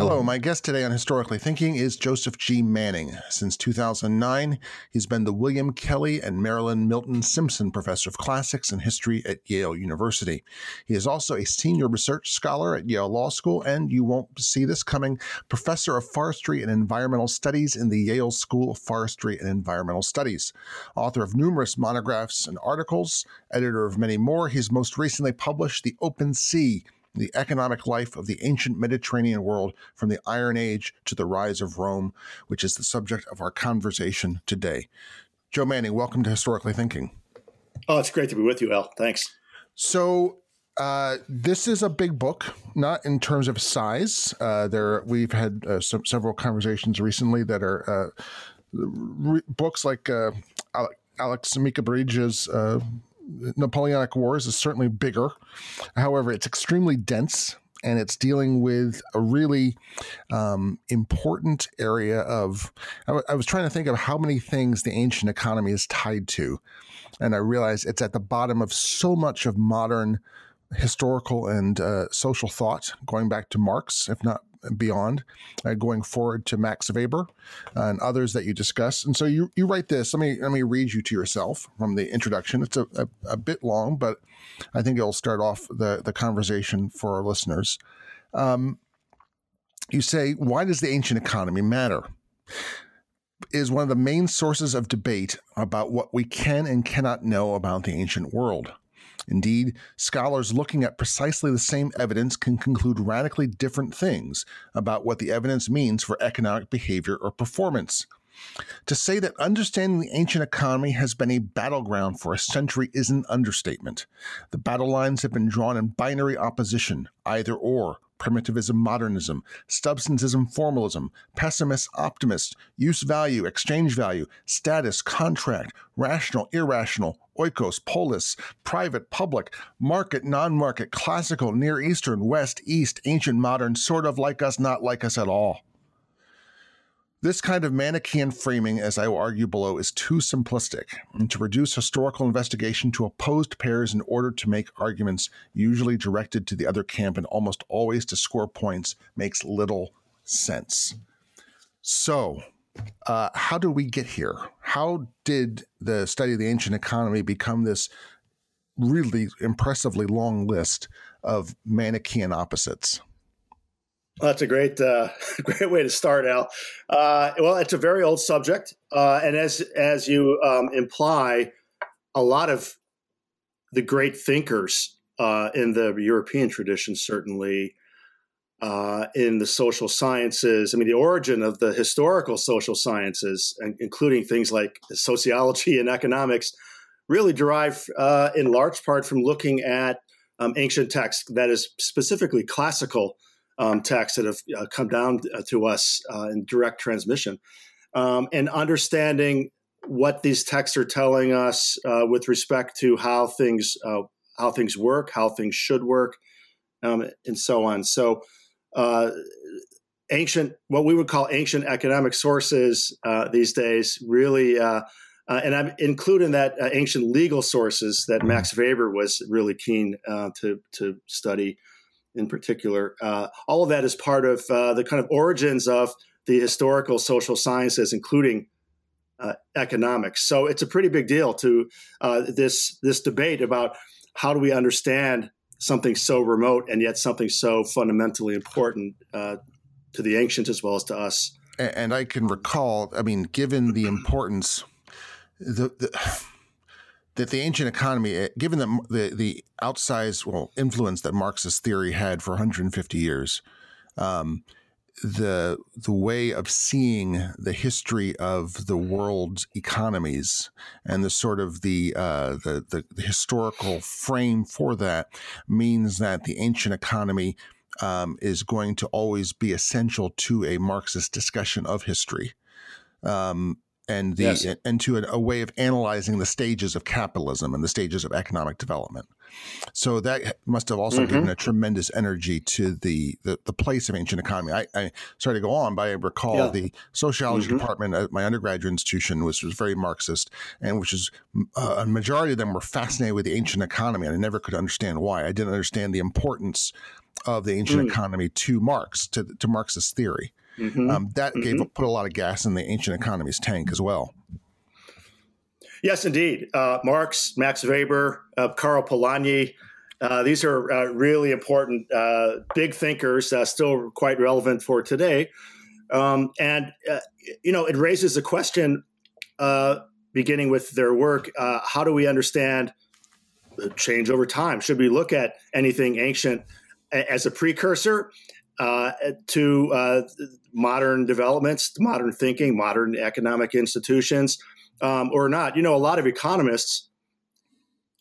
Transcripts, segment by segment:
Hello, my guest today on Historically Thinking is Joseph G. Manning. Since 2009, he's been the William Kelly and Marilyn Milton Simpson Professor of Classics and History at Yale University. He is also a senior research scholar at Yale Law School, and you won't see this coming, Professor of Forestry and Environmental Studies in the Yale School of Forestry and Environmental Studies. Author of numerous monographs and articles, editor of many more, he's most recently published The Open Sea the economic life of the ancient Mediterranean world from the Iron Age to the rise of Rome, which is the subject of our conversation today. Joe Manning, welcome to Historically Thinking. Oh, it's great to be with you, Al. Thanks. So, uh, this is a big book, not in terms of size. Uh, there, we've had uh, some, several conversations recently that are uh, re- books like uh, Alex Mikaberidze's uh, Napoleonic Wars is certainly bigger. However, it's extremely dense and it's dealing with a really um, important area of. I, w- I was trying to think of how many things the ancient economy is tied to, and I realized it's at the bottom of so much of modern historical and uh, social thought, going back to Marx, if not beyond, uh, going forward to Max Weber uh, and others that you discuss. And so you, you write this. Let me let me read you to yourself from the introduction. It's a, a, a bit long, but I think it'll start off the, the conversation for our listeners. Um, you say, why does the ancient economy matter? Is one of the main sources of debate about what we can and cannot know about the ancient world. Indeed, scholars looking at precisely the same evidence can conclude radically different things about what the evidence means for economic behavior or performance. To say that understanding the ancient economy has been a battleground for a century is an understatement. The battle lines have been drawn in binary opposition, either or, primitivism, modernism, substantivism, formalism, pessimist, optimist, use value, exchange value, status, contract, rational, irrational, oikos, polis, private, public, market, non market, classical, Near Eastern, West, East, ancient, modern, sort of like us, not like us at all. This kind of Manichaean framing, as I will argue below, is too simplistic, and to reduce historical investigation to opposed pairs in order to make arguments usually directed to the other camp and almost always to score points makes little sense. So, uh, how do we get here? How did the study of the ancient economy become this really impressively long list of Manichaean opposites? Well, that's a great, uh, great way to start, Al. Uh, well, it's a very old subject, uh, and as as you um, imply, a lot of the great thinkers uh, in the European tradition, certainly uh, in the social sciences. I mean, the origin of the historical social sciences, including things like sociology and economics, really derive uh, in large part from looking at um, ancient texts, that is specifically classical um, texts that have uh, come down uh, to us uh, in direct transmission, um, and understanding what these texts are telling us uh, with respect to how things uh, how things work, how things should work, um, and so on. So, uh, ancient what we would call ancient economic sources these days really. and I'm including that ancient legal sources that Max Weber was really keen to to study in particular. Uh, all of that is part of uh, the kind of origins of the historical social sciences, including uh, economics. So it's a pretty big deal to uh, this this debate about how do we understand something so remote and yet something so fundamentally important uh, to the ancients as well as to us. And I can recall, I mean, given the importance, the, the that the ancient economy, eh, given the, the, the outsized well influence that Marxist theory had for 150 years, um, the the way of seeing the history of the world's economies and the sort of the, uh, the, the the historical frame for that means that the ancient economy um, is going to always be essential to a Marxist discussion of history. Um, and the yes. and to a, a, way of analyzing the stages of capitalism and the stages of economic development. So that must have also mm-hmm. given a tremendous energy to the the, the place of ancient economy. I, I, sorry to go on, but I recall yeah. the sociology mm-hmm. department at my undergraduate institution, which was very Marxist, and which is uh, a majority of them were fascinated with the ancient economy, and I never could understand why. I didn't understand the importance of the ancient mm. economy to Marx, to to Marxist theory. Mm-hmm. Um, that mm-hmm. gave put a lot of gas in the ancient economy's tank as well. Yes, indeed. Uh, Marx, Max Weber, uh, Karl Polanyi. Uh, these are uh, really important, uh, big thinkers, uh, still quite relevant for today. Um, and, you know, it raises the question, beginning with their work how do we understand change over time? Should we look at anything ancient as a precursor? Uh, to uh, modern developments, modern thinking, modern economic institutions, um, or not. You know, a lot of economists,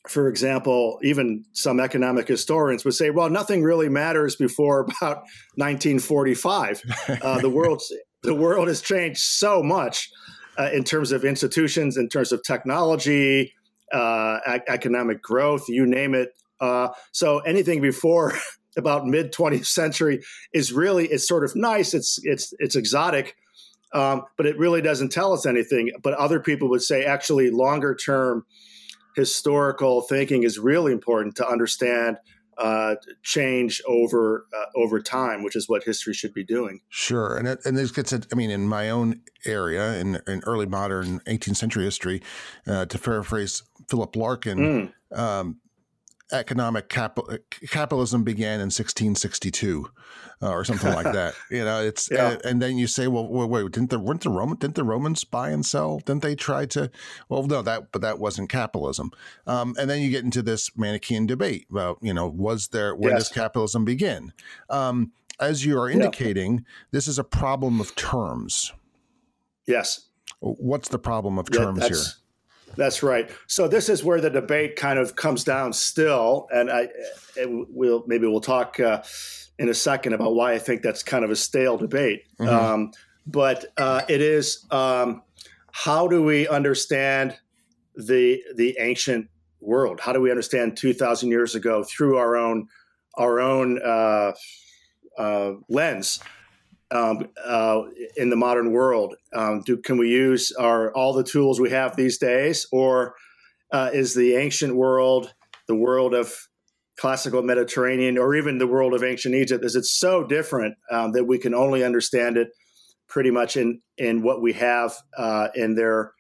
for example, even some economic historians would say, well, nothing really matters before about 1945. Uh, the world the world has changed so much uh, in terms of institutions, in terms of technology, uh, economic growth, you name it. Uh, so anything before about mid 20th century is really it's sort of nice. It's it's it's exotic, um, but it really doesn't tell us anything. But other people would say actually longer term historical thinking is really important to understand uh, change over uh, over time, which is what history should be doing. Sure, and it, and this gets. I mean, in my own area, in, in early modern 18th century history, uh, to paraphrase Philip Larkin, mm. um, economic capital, capitalism began in 1662 uh, or something like that. You know, it's yeah. and, and, then you say, well, wait, wait, didn't the weren't the Roman didn't the Romans buy and sell? Didn't they try to? Well, no, that but that wasn't capitalism. Um, and then you get into this Manichaean debate about you know was there where yes. does capitalism begin? Um, as you are indicating, yeah. this is a problem of terms. Yes. What's the problem of terms yeah, here? That's right. So this is where the debate kind of comes down still, and I we'll maybe we'll talk uh, in a second about why I think that's kind of a stale debate. Mm-hmm. Um, but uh, it is um, how do we understand the the ancient world? How do we understand two thousand years ago through our own our own uh, uh lens? Um, uh, in the modern world? Um, do, can we use our all the tools we have these days, or uh, is the ancient world, the world of classical Mediterranean, or even the world of ancient Egypt, is it so different um, that we can only understand it pretty much in in what we have uh, in their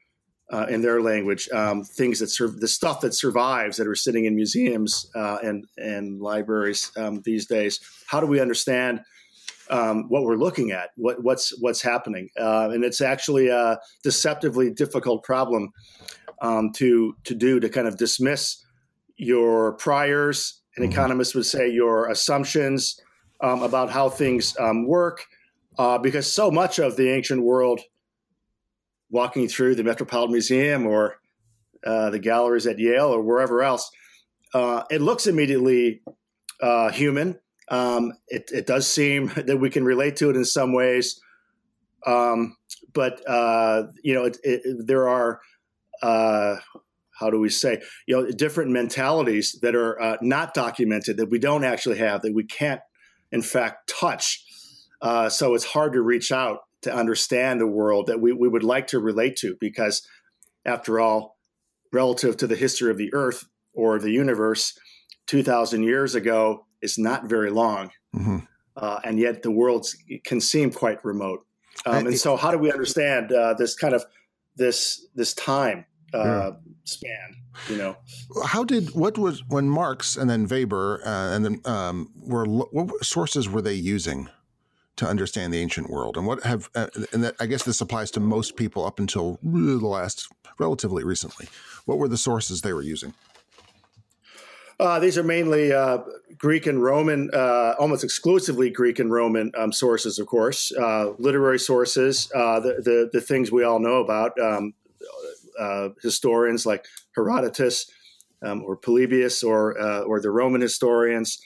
uh, in their language, um, things that serve the stuff that survives that are sitting in museums uh, and and libraries um, these days. How do we understand um, what we're looking at, what, what's what's happening, uh, and it's actually a deceptively difficult problem um, to to do to kind of dismiss your priors. An mm-hmm. economist would say your assumptions um, about how things um, work, uh, because so much of the ancient world, walking through the Metropolitan Museum or uh, the galleries at Yale or wherever else, uh, it looks immediately uh, human um, it, it, does seem that we can relate to it in some ways, um, but uh, you know, it, it, there are uh, how do we say, you know, different mentalities that are uh, not documented that we don't actually have that we can't, in fact, touch. Uh, so it's hard to reach out to understand the world that we, we would like to relate to because, after all, relative to the history of the Earth or the universe, two thousand years ago is not very long, mm-hmm. uh, and yet the world can seem quite remote. Um, and so, how do we understand uh, this kind of this this time uh, yeah. span? You know, how did what was when Marx and then Weber uh, and then um, were what sources were they using? to understand the ancient world and what have uh, and that, i guess this applies to most people up until the last relatively recently what were the sources they were using uh, these are mainly uh, Greek and Roman, uh, almost exclusively Greek and Roman um, sources, of course, uh, literary sources, uh, the, the, the things we all know about, um, uh, historians like Herodotus um, or Polybius or or the Roman historians.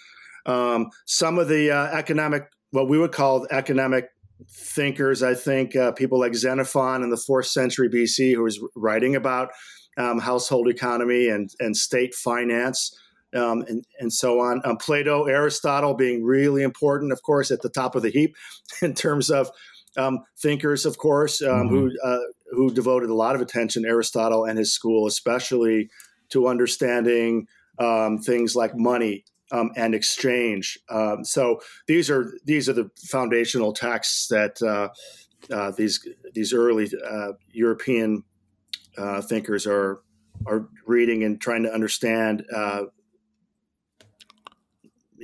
Um, some of the economic, what we would call economic thinkers, I think, people like Xenophon in the fourth century BC, who was writing about um, household economy and, and state finance. Um, and, and so on. Um, Plato, Aristotle being really important, of course, at the top of the heap in terms of um, thinkers, of course, um, mm-hmm. who uh, who devoted a lot of attention, Aristotle and his school, especially to understanding um, things like money um, and exchange. Um, so these are these are the foundational texts that uh, uh, these these early uh, European uh, thinkers are are reading and trying to understand. Uh,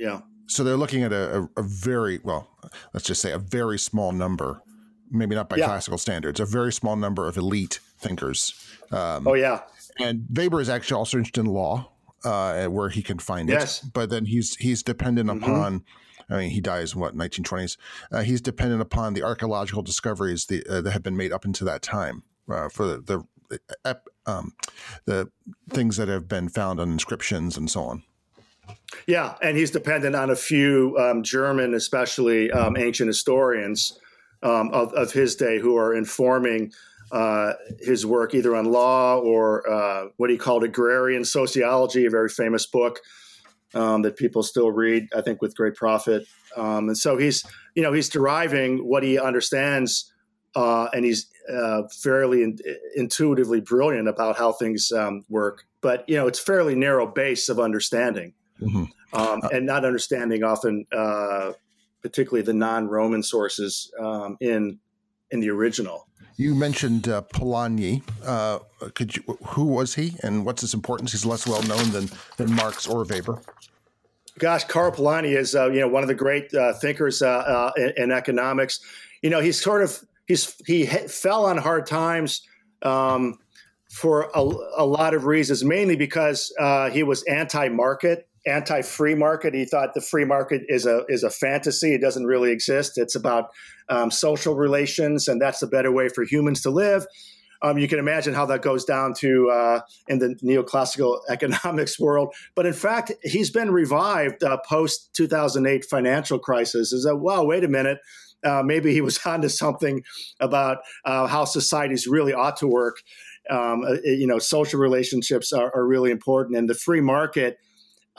yeah. So they're looking at a, a, a, very well, let's just say a very small number, maybe not by yeah. classical standards, a very small number of elite thinkers. Um, oh yeah. And Weber is actually also interested in law uh, where he can find yes. it. But then he's he's dependent mm-hmm. upon. I mean, he dies in what 1920s. Uh, he's dependent upon the archaeological discoveries the, uh, that have been made up until that time uh, for the the, um, the things that have been found on inscriptions and so on. Yeah, and he's dependent on a few um, German, especially um, ancient historians um, of, of, his day, who are informing uh, his work either on law or uh, what he called agrarian sociology, a very famous book um, that people still read, I think, with great profit. Um, and so he's, you know, he's deriving what he understands, uh, and he's uh, fairly in, intuitively brilliant about how things um, work. But you know, it's fairly narrow base of understanding, mm-hmm. Um, and not understanding often, uh, particularly the non-Roman sources um, in in the original. You mentioned uh, Polanyi. Uh, could you, who was he, and what's his importance? He's less well known than than Marx or Weber. Gosh, Karl Polanyi is uh, you know one of the great uh, thinkers uh, uh, in, in, economics. You know, he's sort of he's he fell on hard times um, for a, a, lot of reasons, mainly because he was anti-market anti-free market. He thought the free market is a is a fantasy. It doesn't really exist. It's about um, social relations, and that's a better way for humans to live. Um, you can imagine how that goes down to uh, in the neoclassical economics world. But in fact, he's been revived uh, post 2008 financial crisis. Is that wow? Wait a minute. Uh, maybe he was onto something about uh, how societies really ought to work. Um, uh, you know, social relationships are, are really important, and the free market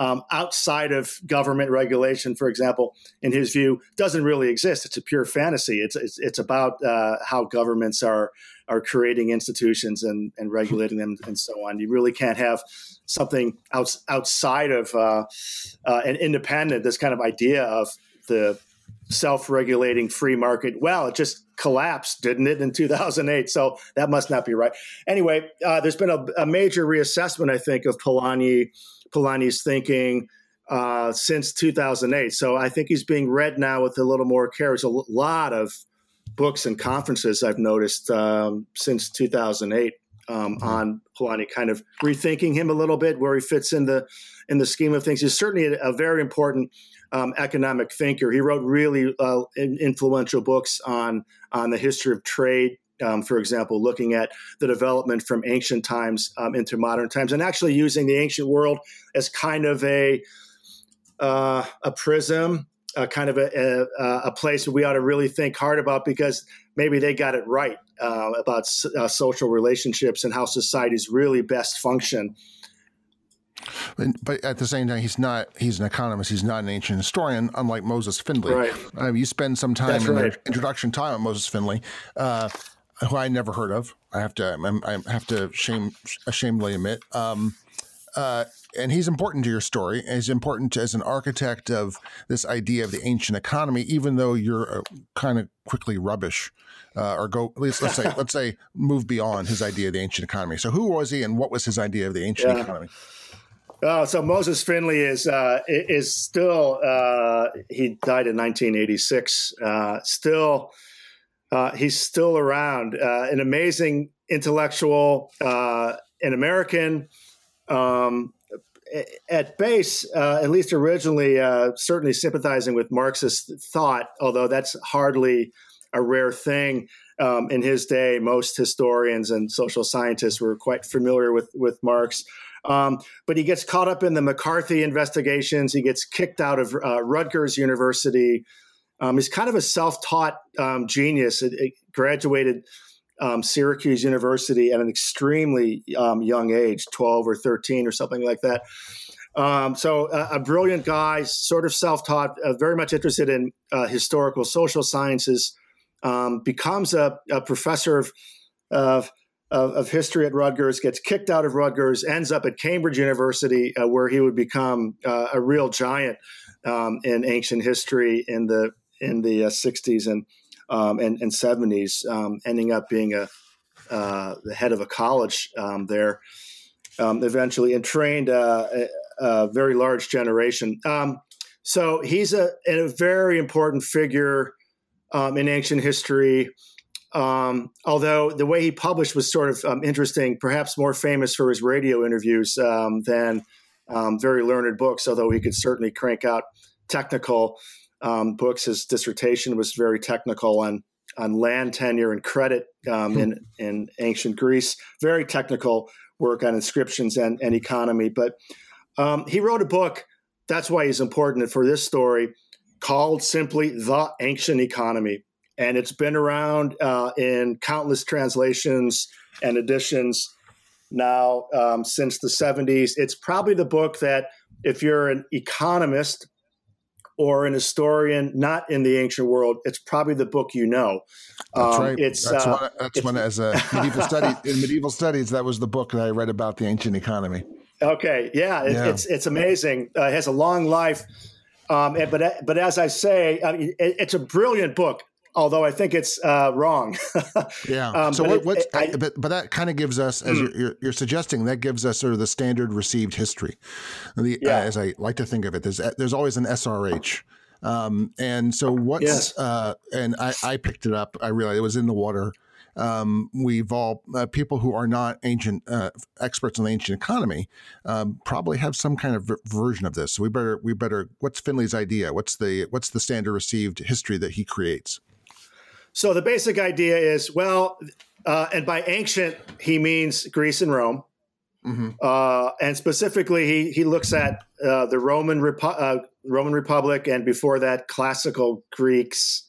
um, outside of government regulation, for example, in his view, doesn't really exist. It's a pure fantasy. It's it's, it's about uh, how governments are are creating institutions and, and regulating them and so on. You really can't have something outs, outside of uh, uh, an independent. This kind of idea of the self-regulating free market. Well, it just collapsed, didn't it, in 2008? So that must not be right. Anyway, uh, there's been a, a, major reassessment, I think, of Polanyi Polanyi's thinking uh, since 2008. So I think he's being read now with a little more care. There's a lot of books and conferences I've noticed um, since 2008 um, mm-hmm. on Polanyi, kind of rethinking him a little bit, where he fits in the in the scheme of things. He's certainly a, a very important um, economic thinker. He wrote really uh, influential books on on the history of trade um, for example, looking at the development from ancient times um, into modern times, and actually using the ancient world as kind of a uh, a prism, a kind of a, a, a, place that we ought to really think hard about because maybe they got it right uh, about uh, social relationships and how societies really best function. But at the same time, he's not. He's an economist. He's not an ancient historian, unlike Moses Finley. Right. Uh, you spend some time That's in right. the introduction time on Moses Finley. Who I never heard of. I have to i have to shame ashamedly admit. Um, uh, and he's important to your story. He's important as an architect of this idea of the ancient economy, even though you're uh, kind of quickly rubbish, uh, or go at least let's say let's say move beyond his idea of the ancient economy. So who was he, and what was his idea of the ancient yeah. economy? Uh, so Moses Finley is uh, is still uh, he died in 1986. Uh, still uh, he's still around. Uh, an amazing intellectual, uh, an American. Um, at base, uh, at least originally, uh, certainly sympathizing with Marxist thought, although that's hardly a rare thing um, in his day. Most historians and social scientists were quite familiar with with Marx. Um, but he gets caught up in the McCarthy investigations. He gets kicked out of Rutgers University Um, he's kind of a self-taught um, genius. It, it graduated um, Syracuse University at an extremely um, young age, 12 or 13 or something like that. Um, so a brilliant guy, sort of self-taught, uh, very much interested in uh, historical social sciences. Um, becomes a, a professor of, of, of history at Rutgers, gets kicked out of Rutgers, ends up at Cambridge University, uh, where he would become uh, a real giant um, in ancient history in the in the 60s uh, and, um, and, and 70s, um, ending up being a the head of a college um, there. Um, eventually, and trained a, a, very large generation. Um, so he's a, a very important figure in ancient history. Um, although the way he published was sort of um, interesting, perhaps more famous for his radio interviews um, than very learned books, although he could certainly crank out technical um, books. His dissertation was very technical on on land tenure and credit um, in in ancient Greece. Very technical work on inscriptions and, and economy. But he wrote a book. That's why he's important for this story called simply The Ancient Economy. And it's been around uh, in countless translations and editions now um, since the 70s. It's probably the book that, if you're an economist or an historian not in the ancient world, it's probably the book you know. That's um, right. It's that's, uh, one, that's it's, one as a medieval study in medieval studies. That was the book that I read about the ancient economy. Okay, yeah, it, yeah. it's it's amazing. Uh, it has a long life. Um, and, but but as I say, I mean, it, it's a brilliant book. Although I think it's uh, wrong. yeah. Um, so what, what's I, but but that kind of gives us, as mm. you're, you're, suggesting, that gives us sort of the standard received history. The, yeah. Uh, as I like to think of it, there's there's always an SRH. Um, and so what's yes. uh, and I, I picked it up. I realized it was in the water um, we've all uh, people who are not ancient uh, experts in the ancient economy um, probably have some kind of version of this. So we better we better. What's Finley's idea? What's the what's the standard received history that he creates? So the basic idea is well, uh, and by ancient he means Greece and Rome. Mm-hmm. Uh, and specifically, he he looks at uh, the Roman Repu- uh, Roman Republic, and before that, classical Greeks,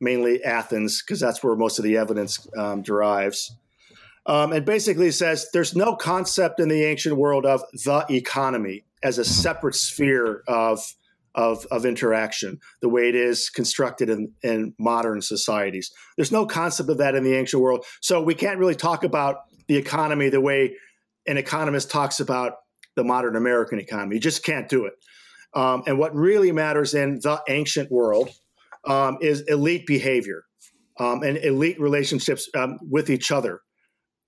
mainly Athens, because that's where most of the evidence um, derives. Um, and basically says there's no concept in the ancient world of the economy as a separate sphere of, of, of interaction, the way it is constructed in, in modern societies. There's no concept of that in the ancient world. So we can't really talk about the economy the way an economist talks about the modern American economy. You just can't do it. Um, and what really matters in the ancient world um, is elite behavior um, and elite relationships um, with each other.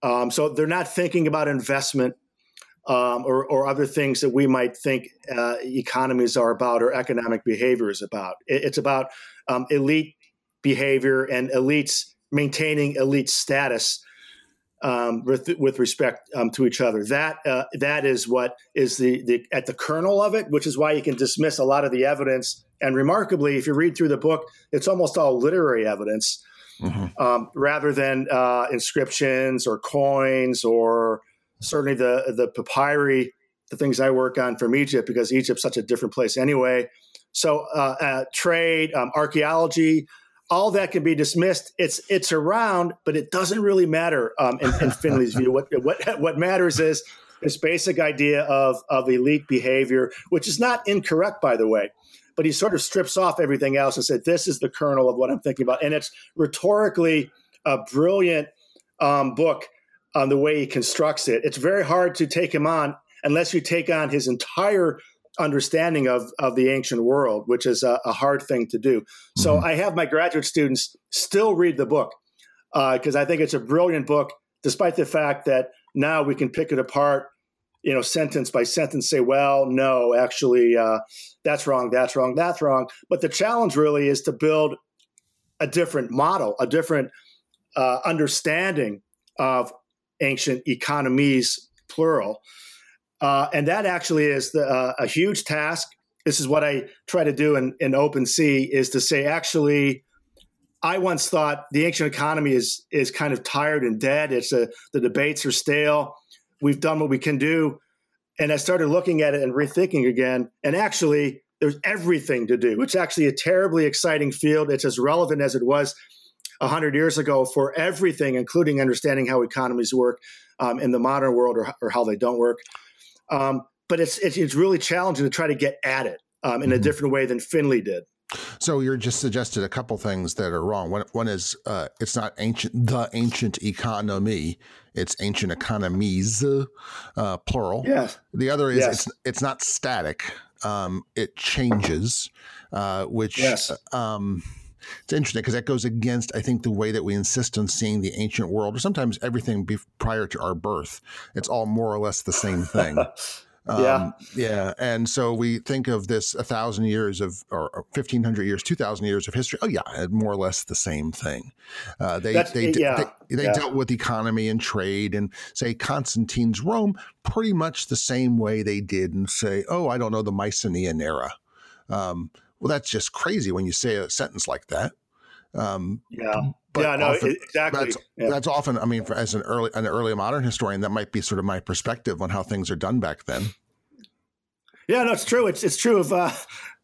Um, so they're not thinking about investment um, or, or, other things that we might think uh, economies are about or economic behavior is about. It, it's about um, elite behavior and elites maintaining elite status um, with, with, respect um, to each other. That uh, that is what is the, the at the kernel of it, which is why you can dismiss a lot of the evidence and remarkably, if you read through the book, it's almost all literary evidence mm-hmm. um, rather than uh, inscriptions or coins or certainly the, the papyri, the things I work on from Egypt, because Egypt's such a different place anyway. So, uh, uh, trade, um, archaeology, all that can be dismissed. It's it's around, but it doesn't really matter um, in, in Finley's view. What, what what matters is this basic idea of of elite behavior, which is not incorrect, by the way but he sort of strips off everything else and said, "This is the kernel of what I'm thinking about." And it's rhetorically a brilliant um, book on the way he constructs it. It's very hard to take him on unless you take on his entire understanding of, of the ancient world, which is a, a hard thing to do. Mm-hmm. So I have my graduate students still read the book because uh, I think it's a brilliant book, despite the fact that now we can pick it apart you know, sentence by sentence say, well, no, actually, uh, that's wrong, that's wrong, that's wrong. But the challenge really is to build a different model, a different uh, understanding of ancient economies, plural. Uh, and that actually is the, uh, a huge task. This is what I try to do in, in Open Sea is to say, actually, I once thought the ancient economy is is kind of tired and dead. It's a, the debates are stale we've done what we can do. And I started looking at it and rethinking again. And actually, there's everything to do. It's actually a terribly exciting field. It's as relevant as it was 100 years ago for everything, including understanding how economies work um, in the modern world or, or, how they don't work. Um, but it's, it's, it's really challenging to try to get at it um, in a mm-hmm. different way than Finley did. So you're just suggested a couple things that are wrong. One, one is uh, it's not ancient the ancient economy; it's ancient economies, uh, plural. Yes. The other is yes. it's it's not static; um, it changes, uh, which yes. um, it's interesting because that goes against, I think, the way that we insist on seeing the ancient world, or sometimes everything be- prior to our birth. It's all more or less the same thing. Um, yeah, yeah, and so we think of this a thousand years of, or fifteen hundred years, two thousand years of history. Oh yeah, more or less the same thing. Uh, they That's, they, yeah, they, they yeah. dealt with economy and trade, and say Constantine's Rome, pretty much the same way they did, and say, oh, I don't know, the Mycenaean era. Um, well, that's just crazy when you say a sentence like that. Um, yeah. yeah, no, often, exactly. That's, yeah. that's, often, I mean, for, as an early an early modern historian, that might be sort of my perspective on how things are done back then. Yeah, no, it's true. It's it's true of uh,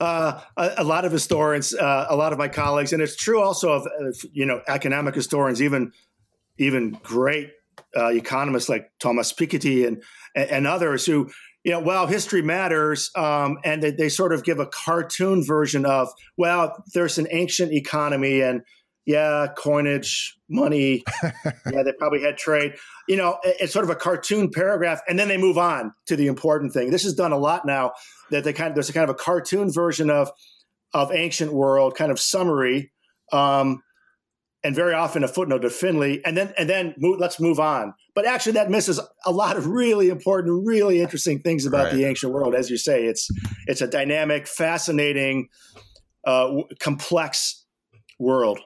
uh, a, a, lot of historians, uh, a lot of my colleagues, and it's true also of you know economic historians, even even great uh, economists like Thomas Piketty and and others who you know, well, history matters, um, and they, they sort of give a cartoon version of, well, there's an ancient economy, and yeah, coinage, money, yeah, they probably had trade. You know, it's sort of a cartoon paragraph, and then they move on to the important thing. This is done a lot now. That they kind of there's a kind of a cartoon version of of ancient world, kind of summary, um, and very often a footnote to Finley, and then and then move, let's move on. But actually, that misses a lot of really important, really interesting things about right. the ancient world. As you say, it's it's a dynamic, fascinating, uh, complex world.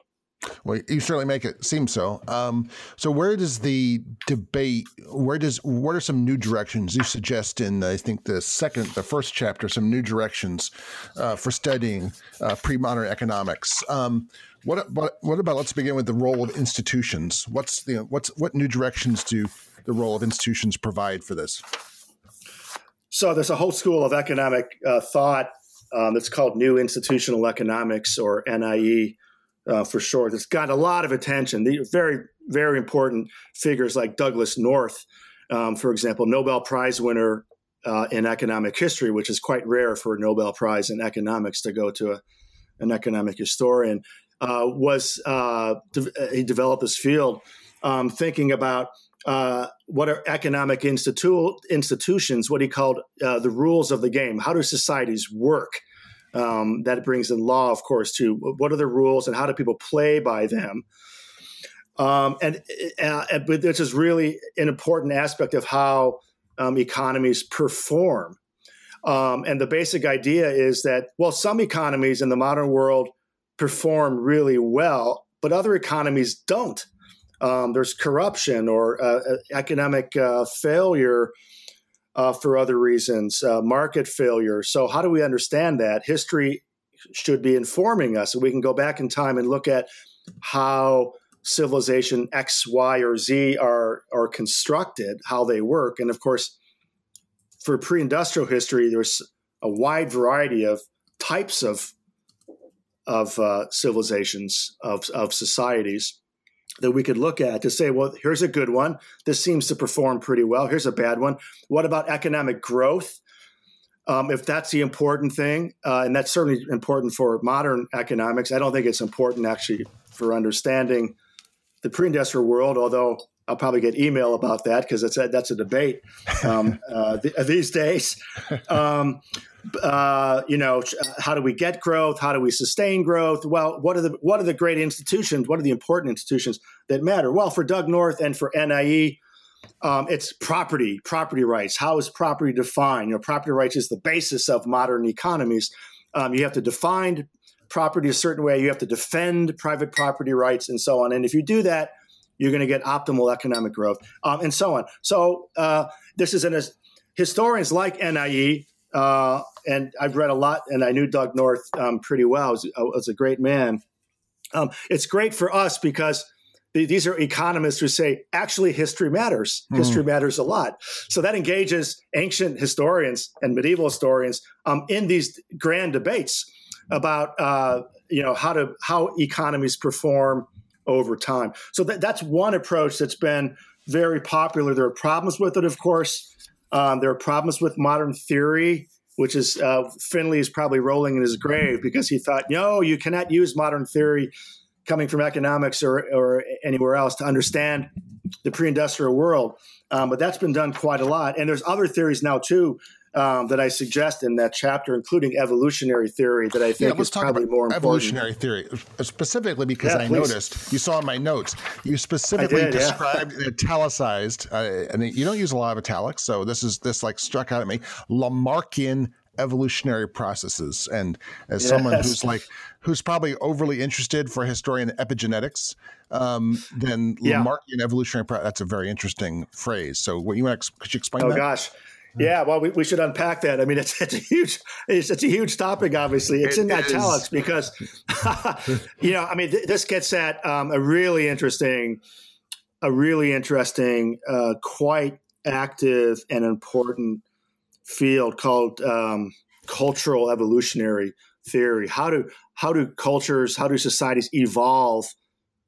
Well, you certainly make it seem so. Um, so, where does the debate? Where does what are some new directions you suggest in? I think the second, the first chapter, some new directions uh, for studying uh, pre-modern economics. Um, what, what what about? Let's begin with the role of institutions. What's the what's what new directions do the role of institutions provide for this? So, there's a whole school of economic uh, thought um, that's called New Institutional Economics or NIE uh, for sure. That's got a lot of attention. The very, very important figures like Douglass North, um, for example, Nobel Prize winner uh, in economic history, which is quite rare for a Nobel Prize in economics to go to a, an economic historian, uh, was uh, de- he developed this field um, thinking about uh, what are economic institu- institutions, what he called uh, the rules of the game. How do societies work? Um, that brings in law, of course, to What are the rules and how do people play by them? Um, and, uh, but this is really an important aspect of how um, economies perform. Um, and the basic idea is that, well, some economies in the modern world perform really well, but other economies don't. Um, there's corruption or uh, uh economic uh, failure uh, for other reasons, uh, market failure. So, how do we understand that? History should be informing us, we can go back in time and look at how civilization X, Y, or Z are are constructed, how they work, and of course, for pre-industrial history, there's a wide variety of types of of uh, civilizations of of societies that we could look at to say, well, here's a good one. This seems to perform pretty well. Here's a bad one. What about economic growth? Um, if that's the important thing, uh, and that's certainly important for modern economics, I don't think it's important actually for understanding the pre-industrial world. Although I'll probably get email about that because that's a, that's a debate um, uh, th- these days. Um, uh, you know, how do we get growth? How do we sustain growth? Well, what are the what are the great institutions? What are the important institutions that matter? Well, for Doug North and for NIE, um, it's property, property rights. How is property defined? You know, property rights is the basis of modern economies. Um, you have to define property a certain way. You have to defend private property rights and so on. And if you do that, you're going to get optimal economic growth um, and so on. So uh, this is an historians like NIE uh, and I've read a lot, and I knew Doug North um, pretty well. Was, uh, was, a great man. Um, it's great for us because these are economists who say actually history matters. Mm. History matters a lot. So that engages ancient historians and medieval historians um, in these grand debates about uh, you know how to how economies perform over time. So that, that's one approach that's been very popular. There are problems with it, of course. Um, there are problems with modern theory, which is uh, Finley is probably rolling in his grave because he thought, no, you cannot use modern theory coming from economics or, or anywhere else to understand the pre-industrial world. Um, but that's been done quite a lot. And there's other theories now too um, that I suggest in that chapter, including evolutionary theory, that I think yeah, is probably more important. Evolutionary theory, specifically because yeah, I please. noticed you saw in my notes you specifically did, described yeah. italicized, uh, and you don't use a lot of italics, so this is this like struck out at me. Lamarckian evolutionary processes. And as yes. someone who's like who's probably overly interested for historian epigenetics, um, then yeah. Lamarckian evolutionary pro- that's a very interesting phrase. So what you want to could you explain oh, that? gosh. Yeah, well, we, we should unpack that. I mean, it's, it's a huge it's, it's a huge topic. Obviously, it's it in italics because you know, I mean, th- this gets at um, a really interesting, a really interesting, uh, quite active and important field called um, cultural evolutionary theory. How do how do cultures, how do societies evolve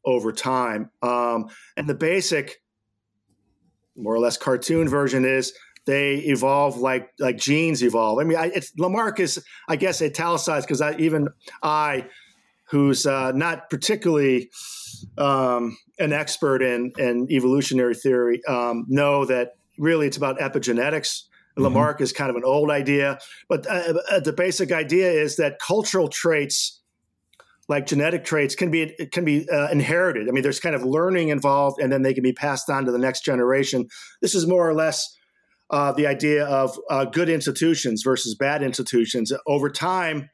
over time? Um, and the basic, more or less cartoon version is they evolve like like genes evolve. I mean, I, it's Lamarck is I guess italicized because I even I, who's uh, not particularly um, an expert in in evolutionary theory, um, know that really it's about epigenetics Mm-hmm. Lamarck is kind of an old idea, but uh, uh, the basic idea is that cultural traits, like genetic traits, can be can be uh, inherited. I mean, there's kind of learning involved, and then they can be passed on to the next generation. This is more or less uh, the idea of uh, good institutions versus bad institutions. Over time,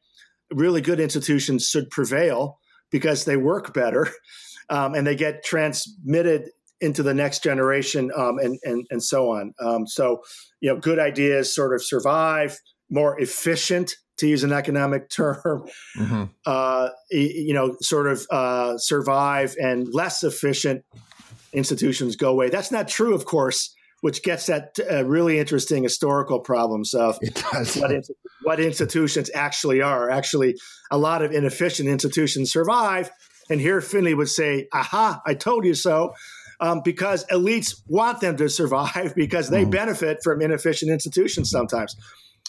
really good institutions should prevail because they work better. Um, and they get transmitted into the next generation um, and, and, and so on. Um, so, you know, good ideas sort of survive, more efficient, to use an economic term, mm-hmm. uh, you know, sort of uh, survive and less efficient institutions go away. That's not true, of course, which gets at uh, really interesting historical problems of what, what institutions actually are. Actually, a lot of inefficient institutions survive. And here Finley would say, aha, I told you so um, because elites want them to survive because they mm. benefit from inefficient institutions sometimes.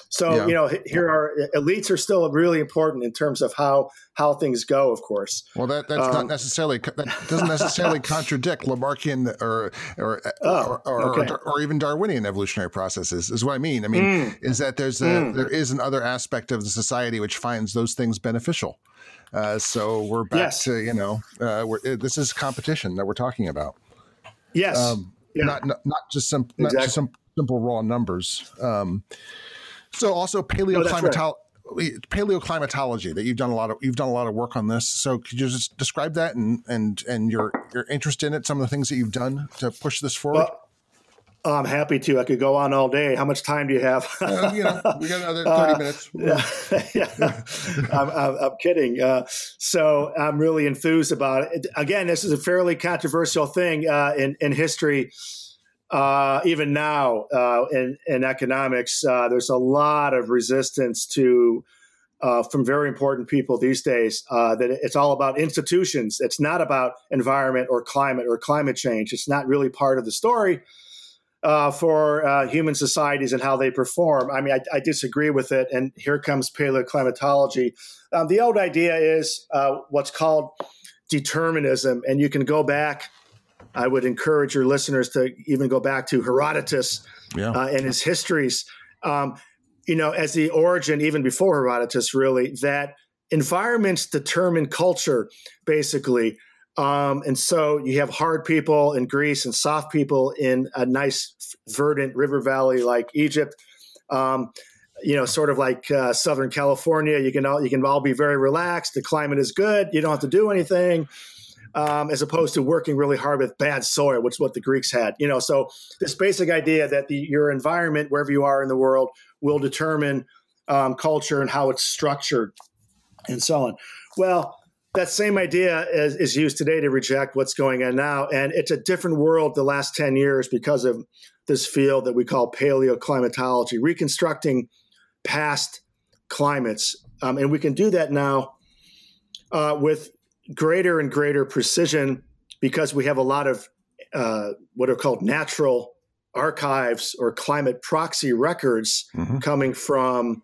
So yeah. you know, here are elites are still really important in terms of how how things go. Of course. Well, that that's um, not necessarily that doesn't necessarily contradict Lamarckian or or oh, or, okay. or, or, even Darwinian evolutionary processes. Is what I mean. I mean mm. is that there's a, mm. there is another aspect of the society which finds those things beneficial. Uh, so we're back yes. to you know uh, this is competition that we're talking about. Yes. Um, yeah. not, not, not just some exactly. not just some simple raw numbers. Um, so also paleoclimatology. No, right. paleoclimatology that you've done a lot of you've done a lot of work on this so could you just describe that and and and your your interest in it some of the things that you've done to push this forward well, I'm happy to. I could go on all day. How much time do you have? uh, you know, we got another 30 uh, minutes. Yeah, yeah. I'm, I'm, I'm, kidding. Uh, so I'm really enthused about it. Again, this is a fairly controversial thing uh, in, in history. Uh, even now uh, in, in economics, there's a lot of resistance to from very important people these days that it's all about institutions. It's not about environment or climate or climate change. It's not really part of the story uh, for uh, human societies and how they perform. I mean, I, I disagree with it. And here comes paleoclimatology. Um, the old idea is uh, what's called determinism. And you can go back, I would encourage your listeners to even go back to Herodotus yeah. Uh, and his histories. Um, you know, as the origin, even before Herodotus, really, that environments determine culture, basically. Um, and so you have hard people in Greece and soft people in a nice, verdant river valley like Egypt. Um, you know, sort of like uh, Southern California, you can all you can all be very relaxed. The climate is good. You don't have to do anything, um, as opposed to working really hard with bad soil, which is what the Greeks had. You know, so this basic idea that the, your environment, wherever you are in the world, will determine um, culture and how it's structured, and so on. Well, that same idea is, is, used today to reject what's going on now. And it's a different world the last 10 years because of this field that we call paleoclimatology, reconstructing past climates. Um, and we can do that now uh, with greater and greater precision because we have a lot of uh, what are called natural archives or climate proxy records mm-hmm. coming from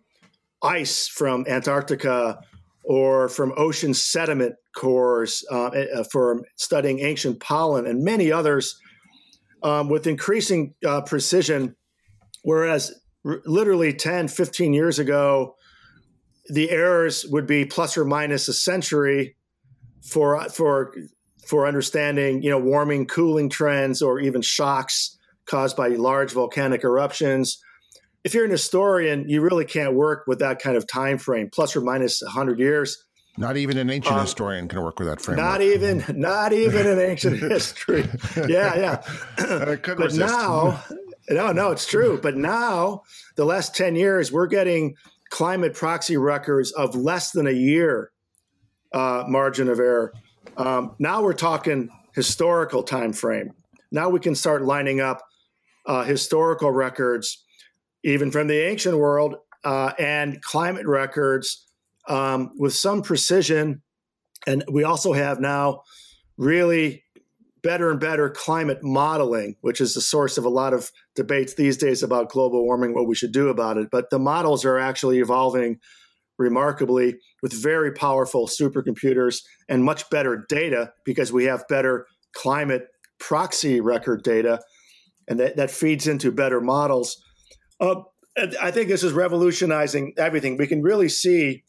ice from Antarctica or from ocean sediment cores uh, uh, for studying ancient pollen and many others um, with increasing uh, precision. Whereas r- literally 10, 15 years ago, the errors would be plus or minus a century for, for, for understanding, you know, warming, cooling trends, or even shocks caused by large volcanic eruptions if you're an historian, you really can't work with that kind of time frame, plus or minus 100 years. Not even an ancient um, historian can work with that framework. Not even, not even an ancient history. Yeah, yeah. but resist. now, no, no, it's true. But now, the last 10 years, we're getting climate proxy records of less than a year uh, margin of error. Um, now we're talking historical time frame. Now we can start lining up uh, historical records even from the ancient world, uh, and climate records um, with some precision. And we also have now really better and better climate modeling, which is the source of a lot of debates these days about global warming, what we should do about it. But the models are actually evolving remarkably with very powerful supercomputers and much better data because we have better climate proxy record data. And that, that feeds into better models. Uh, I think this is revolutionizing everything. We can really see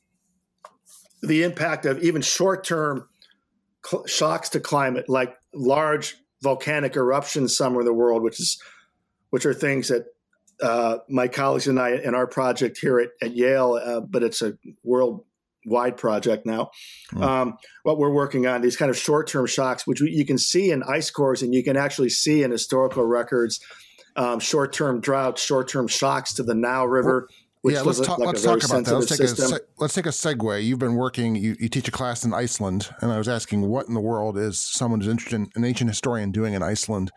the impact of even short term cl- shocks to climate, like large volcanic eruptions somewhere in the world, which is which are things that uh, my colleagues and I in our project here at, at Yale, uh, but it's a worldwide project now. Mm. Um, what we're working on these kind of short term shocks, which we, you can see in ice cores, and you can actually see in historical records um, short term droughts, short term shocks to the Nile River. Which yeah, let's talk. Like let's talk about that. Let's take system. a let's take a segue. You've been working. You, you teach a class in Iceland, and I was asking what in the world is someone who's interested, in, an ancient historian, doing in Iceland?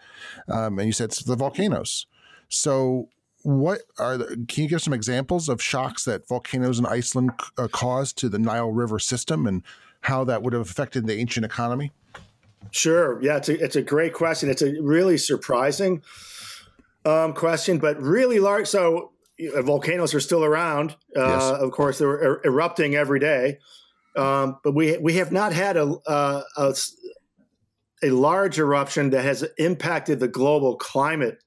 Um, and you said it's the volcanoes. So, what are the? Can you give some examples of shocks that volcanoes in Iceland uh, caused to the Nile River system, and how that would have affected the ancient economy? Sure. Yeah, it's a it's a great question. It's a really surprising um, question, but really large. So uh, volcanoes are still around. Uh, yes. Of course, they're er- erupting every day, um, but we we have not had a, uh, a a large eruption that has impacted the global climate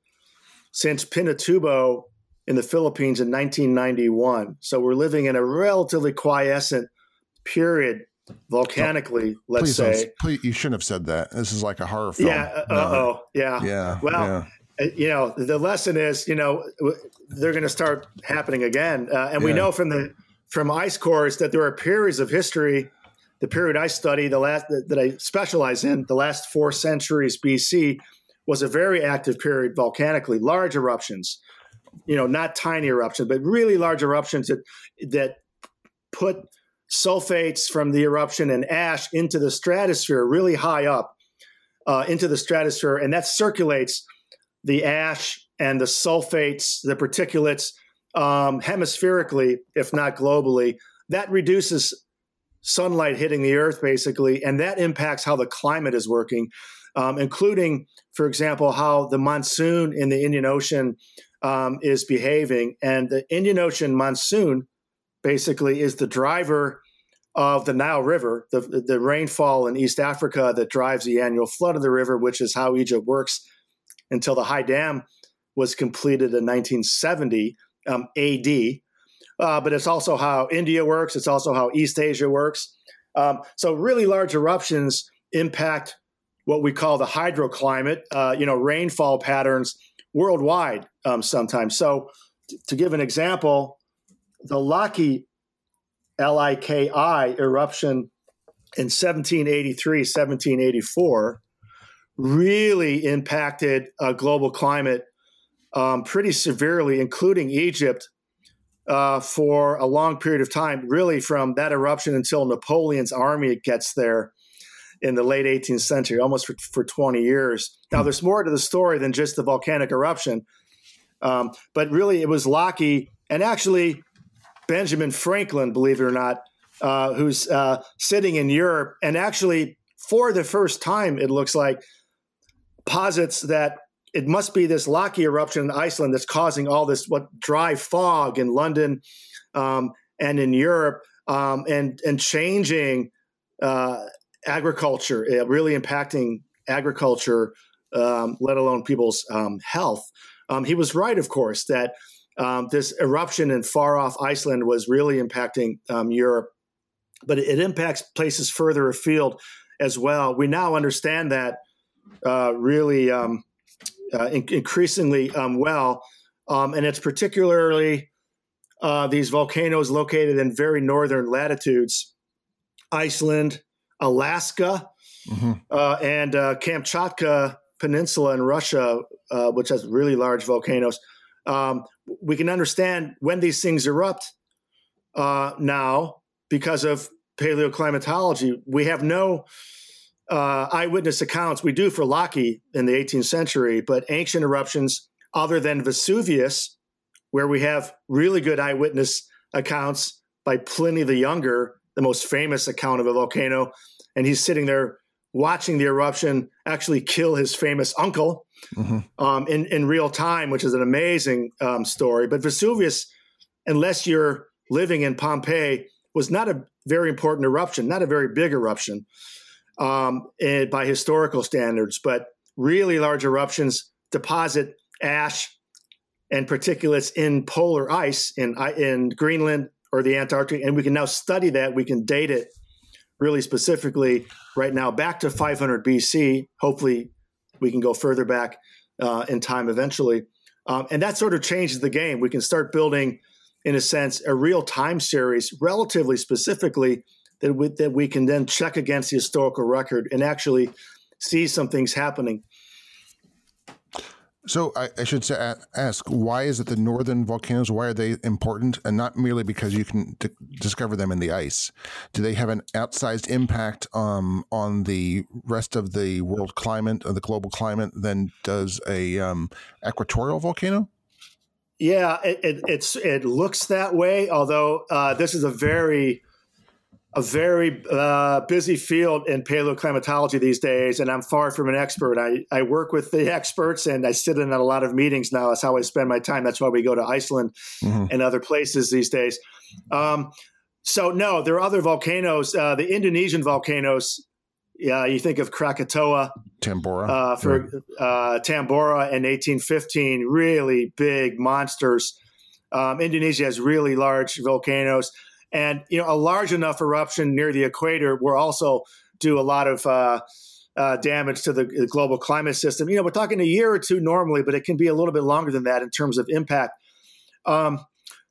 since Pinatubo in the Philippines in 1991. So we're living in a relatively quiescent period volcanically. Let's please say. Please, you shouldn't have said that. This is like a horror film. Yeah. Uh oh. Yeah. Yeah. Well, yeah. Uh, you know, the lesson is, you know, they're going to start happening again. Uh, and yeah. we know from the from ice cores that there are periods of history. The period I study, the last that I specialize in, the last four centuries BC, was a very active period volcanically. Large eruptions, you know, not tiny eruptions, but really large eruptions that that put sulfates from the eruption and ash into the stratosphere, really high up uh, into the stratosphere, and that circulates the ash and the sulfates, the particulates, um, hemispherically, if not globally, that reduces sunlight hitting the earth basically, and that impacts how the climate is working, um, including, for example, how the monsoon in the Indian Ocean um, is behaving. And the Indian Ocean monsoon basically is the driver of the Nile River, the, the rainfall in East Africa that drives the annual flood of the river, which is how Egypt works until the High Dam was completed in 1970 um, AD. Uh, but it's also how India works. It's also how East Asia works. Um, so really large eruptions impact what we call the hydroclimate, uh, you know, rainfall patterns worldwide um, sometimes. So t- to give an example, the Laki, L-I-K-I eruption in 1783, 1784 really impacted uh, global climate um, pretty severely, including Egypt. uh, for a long period of time, really from that eruption until Napoleon's army gets there in the late 18th century, almost for, for 20 years. Now, there's more to the story than just the volcanic eruption, um, but really it was Laki and actually Benjamin Franklin, believe it or not, uh, who's uh, sitting in Europe and actually, for the first time, it looks like, posits that it must be this Laki eruption in Iceland that's causing all this what dry fog in London um, and in Europe, um, and and changing uh, agriculture, uh, really impacting agriculture, um, let alone people's um, health. Um, he was right, of course, that um, this eruption in far off Iceland was really impacting Europe, but it, it impacts places further afield as well. We now understand that uh, really um, uh, in- increasingly um, well. Um, and it's particularly uh, these volcanoes located in very northern latitudes Iceland, Alaska, mm-hmm. uh, and uh, Kamchatka Peninsula in Russia, uh, which has really large volcanoes. Um, we can understand when these things erupt uh, now because of paleoclimatology. We have no uh, eyewitness accounts. We do for Laki in the 18th century, but ancient eruptions other than Vesuvius, where we have really good eyewitness accounts by Pliny the Younger, the most famous account of a volcano, and he's sitting there watching the eruption actually kill his famous uncle mm-hmm. um, in in real time, which is an amazing um, story. But Vesuvius, unless you're living in Pompeii, was not a very important eruption, not a very big eruption um, and by historical standards, but really large eruptions deposit ash and particulates in polar ice in in Greenland or the Antarctic, and we can now study that. We can date it really specifically right now back to 500 BC. Hopefully, we can go further back uh, in time eventually, um, and that sort of changes the game. We can start building, in a sense, a real time series, relatively specifically that we, that we can then check against the historical record and actually see some things happening. So I, I, should say, ask why is it the northern volcanoes? Why are they important, and not merely because you can d- discover them in the ice? Do they have an outsized impact um, on the rest of the world climate or the global climate than does a um, equatorial volcano? Yeah, it, it, it's it looks that way. Although uh, this is a very a very uh, busy field in paleoclimatology these days, and I'm far from an expert. I, I work with the experts and I sit in a lot of meetings now. That's how I spend my time. That's why we go to Iceland mm-hmm. and other places these days. Um, so, no, there are other volcanoes. Uh, the Indonesian volcanoes, yeah, you think of Krakatoa, Tambora, uh, for yeah. uh, Tambora in 1815, really big monsters. Um, Indonesia has really large volcanoes and you know a large enough eruption near the equator will also do a lot of uh, uh, damage to the, the, global climate system. You know, we're talking a year or two normally, but it can be a little bit longer than that in terms of impact. Um,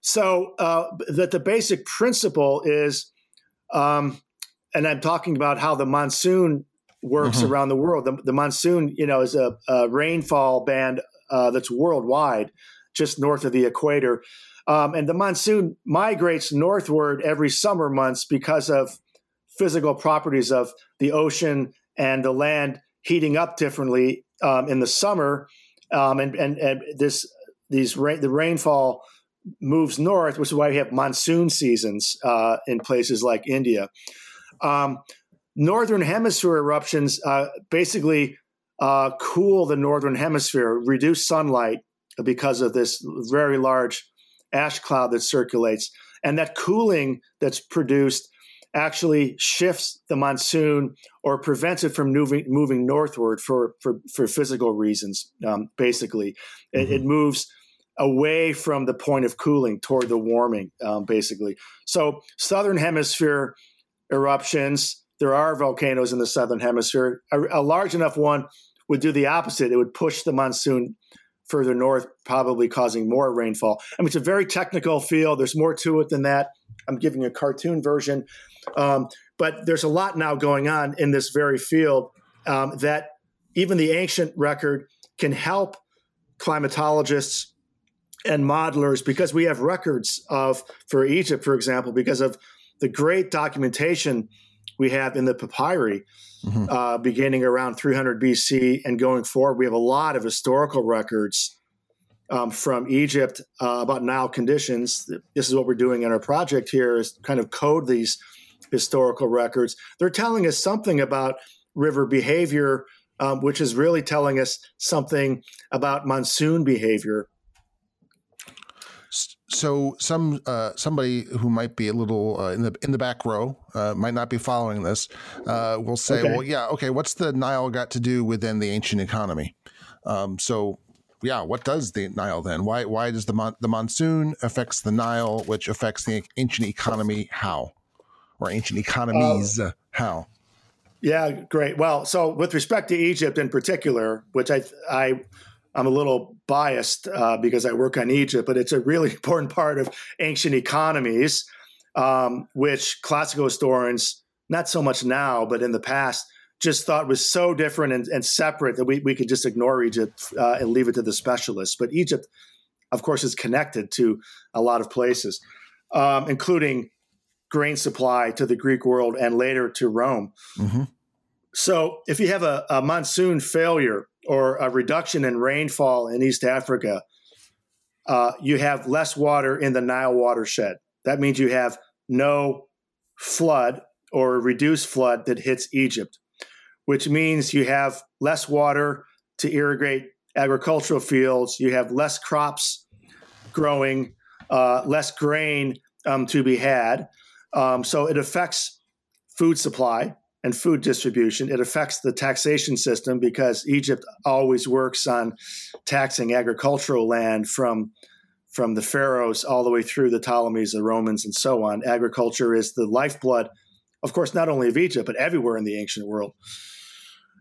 so uh, that the basic principle is, um, and I'm talking about how the monsoon works mm-hmm. around the world. The, the, monsoon, you know, is a, a rainfall band uh, that's worldwide, just north of the equator. Um, and the monsoon migrates northward every summer months because of physical properties of the ocean and the land heating up differently um, in the summer. Um, and, and, and this these rain, the rainfall moves north, which is why we have monsoon seasons uh, in places like India. Um, northern hemisphere eruptions uh, basically uh, cool the northern hemisphere, reduce sunlight because of this very large ash cloud that circulates. And that cooling that's produced actually shifts the monsoon or prevents it from moving, moving northward for, for, for physical reasons, um, basically. Mm-hmm. It, it, moves away from the point of cooling toward the warming, um, basically. So, southern hemisphere eruptions, there are volcanoes in the southern hemisphere. A, a large enough one would do the opposite, it would push the monsoon further north, probably causing more rainfall. I mean, it's a very technical field. There's more to it than that. I'm giving a cartoon version. Um, but there's a lot now going on in this very field um, that even the ancient record can help climatologists and modelers because we have records of for Egypt, for example, because of the great documentation we have in the papyri mm-hmm. uh, beginning around 300 BC and going forward. We have a lot of historical records um, from Egypt uh, about Nile conditions. This is what we're doing in our project here is kind of code these historical records. They're telling us something about river behavior, um, which is really telling us something about monsoon behavior. So some uh, somebody who might be a little uh, in the in the back row uh, might not be following this uh, will say, okay. "Well, yeah, okay, what's the Nile got to do within the ancient economy?" Um, so yeah, what does the Nile then? Why why does the mon- the monsoon affects the Nile, which affects the ancient economy? How or ancient economies? Uh, how? Yeah, great. Well, so with respect to Egypt in particular, which I I I'm a little biased uh, because I work on Egypt, but it's a really important part of ancient economies, um, which classical historians, not so much now, but in the past, just thought was so different and, and separate that we, we could just ignore Egypt uh, and leave it to the specialists. But Egypt, of course, is connected to a lot of places, um, including grain supply to the Greek world and later to Rome. Mm-hmm. So if you have a, a monsoon failure or a reduction in rainfall in East Africa, uh, you have less water in the Nile watershed. That means you have no flood or reduced flood that hits Egypt which means you have less water to irrigate agricultural fields, you have less crops growing, uh, less grain um, to be had. Um, so it affects food supply and food distribution. It affects the taxation system because Egypt always works on taxing agricultural land from from the pharaohs all the way through the Ptolemies, the Romans, and so on. Agriculture is the lifeblood, of course, not only of Egypt but everywhere in the ancient world.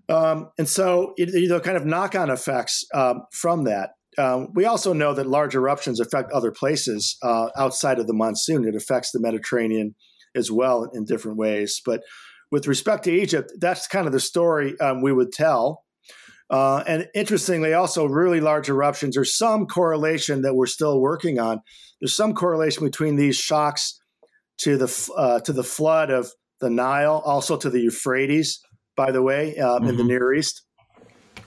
Um, and so, it, you know, kind of knock on effects um, from that. Um, we also know that large eruptions affect other places uh, outside of the monsoon. It affects the Mediterranean as well in different ways. But with respect to Egypt, that's kind of the story um, we would tell. Uh, and interestingly, also really large eruptions. There's some correlation that we're still working on. There's some correlation between these shocks to the uh, to the flood of the Nile, also to the Euphrates by the way, um, mm-hmm. in the mm-hmm. Near East.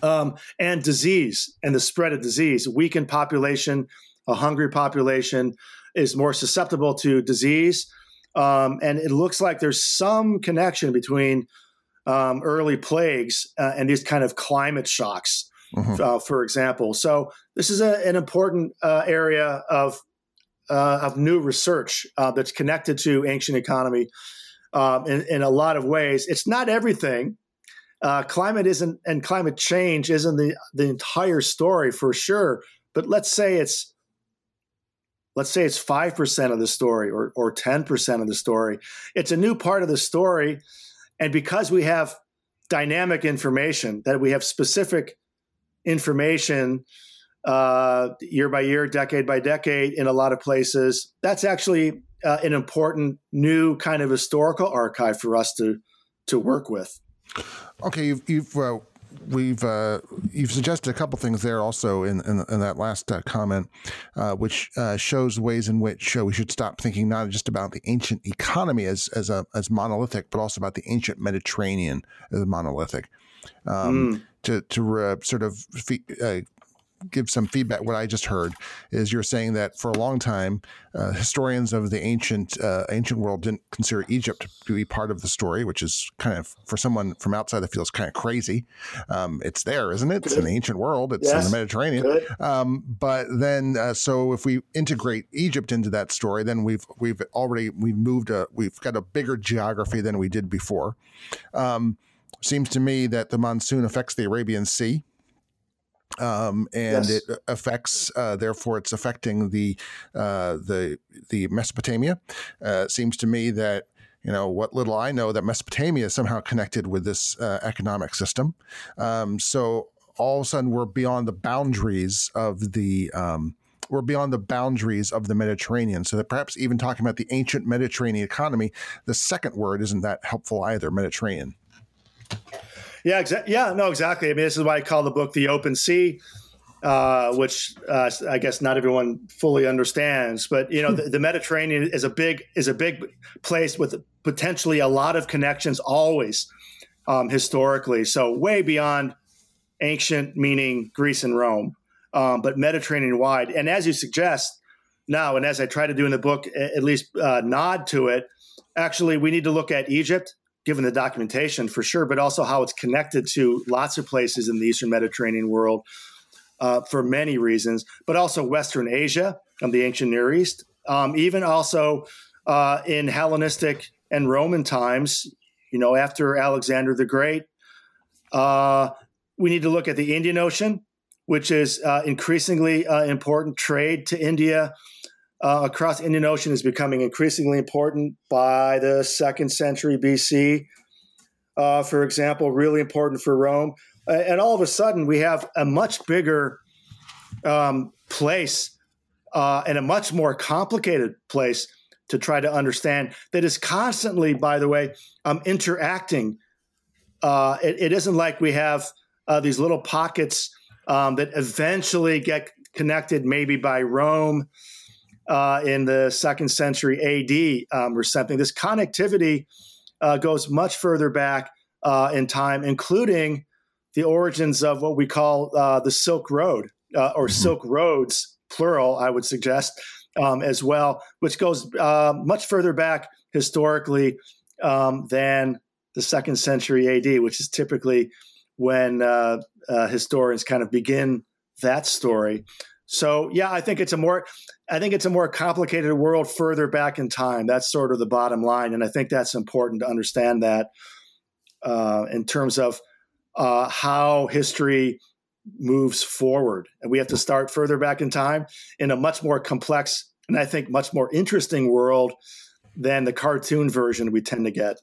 Um, and disease and the spread of disease. A weakened population, a hungry population is more susceptible to disease. Um, and it looks like there's some connection between um, early plagues uh, and these kind of climate shocks, mm-hmm. uh, for example. So this is a, an important uh, area of uh, of new research uh, that's connected to ancient economy um, in, in, a lot of ways. It's not everything. Uh, climate isn't, and climate change isn't the the entire story for sure. But let's say it's let's say it's five percent of the story or or ten percent of the story. It's a new part of the story, and because we have dynamic information, that we have specific information uh, year by year, decade by decade in a lot of places. That's actually uh, an important new kind of historical archive for us to to work with. Okay, you've, you've uh, we've uh, you've suggested a couple things there also in in, in that last uh, comment, uh, which uh, shows ways in which uh, we should stop thinking not just about the ancient economy as as a as monolithic, but also about the ancient Mediterranean as monolithic. Um, mm. To to sort of give some feedback. What I just heard is you're saying that for a long time, uh, historians of the ancient uh, ancient world didn't consider Egypt to be part of the story, which is kind of for someone from outside the field, kind of crazy. Um, it's there, isn't it? Good. It's an ancient world. It's yes. in the Mediterranean. Um, but then, uh, so if we integrate Egypt into that story, then we've we've already we've moved a we've got a bigger geography than we did before. Um, seems to me that the monsoon affects the Arabian Sea um, and yes. it affects. Uh, therefore, it's affecting the uh, the the Mesopotamia. Uh, it seems to me that you know what little I know that Mesopotamia is somehow connected with this uh, economic system. Um, so all of a sudden, we're beyond the boundaries of the. Um, we're beyond the boundaries of the Mediterranean. So that perhaps even talking about the ancient Mediterranean economy, the second word isn't that helpful either. Mediterranean. Yeah, exa- yeah, no, exactly. I mean, this is why I call the book "The Open Sea," uh, which uh, I guess not everyone fully understands. But you know, the, the, Mediterranean is a big is a big place with potentially a lot of connections always um, historically. So way beyond ancient, meaning Greece and Rome, um, but Mediterranean wide. And as you suggest now, and as I try to do in the book, at least uh, nod to it. Actually, we need to look at Egypt, given the documentation for sure, but also how it's connected to lots of places in the Eastern Mediterranean world uh, for many reasons, but also Western Asia and the ancient Near East, um, even also uh, in Hellenistic and Roman times, you know, after Alexander the Great. Uh, we need to look at the Indian Ocean, which is uh, increasingly uh, important. Trade to India uh, across Indian Ocean is becoming increasingly important by the second century BC. for example, really important for Rome and all of a sudden we have a much bigger um, place uh, and a much more complicated place to try to understand that is constantly, by the way, um, interacting. Uh, it, it isn't like we have uh, these little pockets um, that eventually get connected, maybe by Rome uh, in the second century AD um, or something. This connectivity uh, goes much further back uh, in time, including the origins of what we call uh, the Silk Road uh, or mm-hmm. Silk Roads, plural, I would suggest, um, as well, which goes uh, much further back historically um, than the second century AD, which is typically when uh, uh, historians kind of begin that story. So yeah, I think it's a more I think it's a more complicated world further back in time. That's sort of the bottom line, and I think that's important to understand that uh, in terms of uh, how history moves forward. And we have to start further back in time in a much more complex and I think much more interesting world than the cartoon version we tend to get.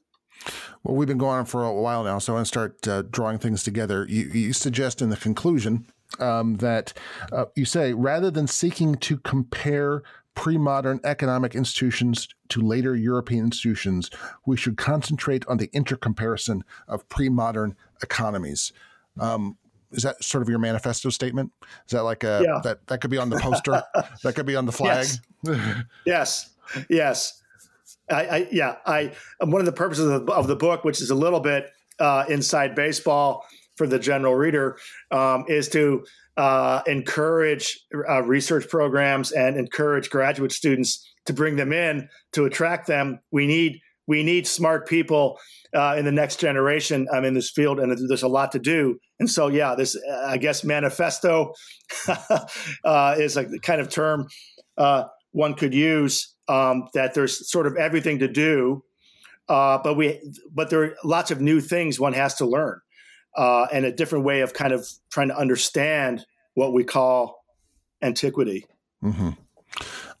Well, we've been going on for a while now, so I want to start uh, drawing things together. You, you, suggest in the conclusion um, that uh, you say rather than seeking to compare pre modern economic institutions to later European institutions, we should concentrate on the intercomparison of pre modern economies. Um, is that sort of your manifesto statement? Is that like a yeah. that that could be on the poster? that could be on the flag. Yes, yes. yes. I, I, yeah, I one of the purposes of the, of the, book, which is a little bit uh, inside baseball for the general reader, um, is to uh, encourage uh, research programs and encourage graduate students to bring them in to attract them. We need we need smart people uh, in the next generation um, in this field, and there's a lot to do. And so, yeah, this I guess manifesto uh, is a kind of term uh, one could use. Um, that there's sort of everything to do, uh, but we but there are lots of new things one has to learn uh, and a different way of kind of trying to understand what we call antiquity. Mm-hmm.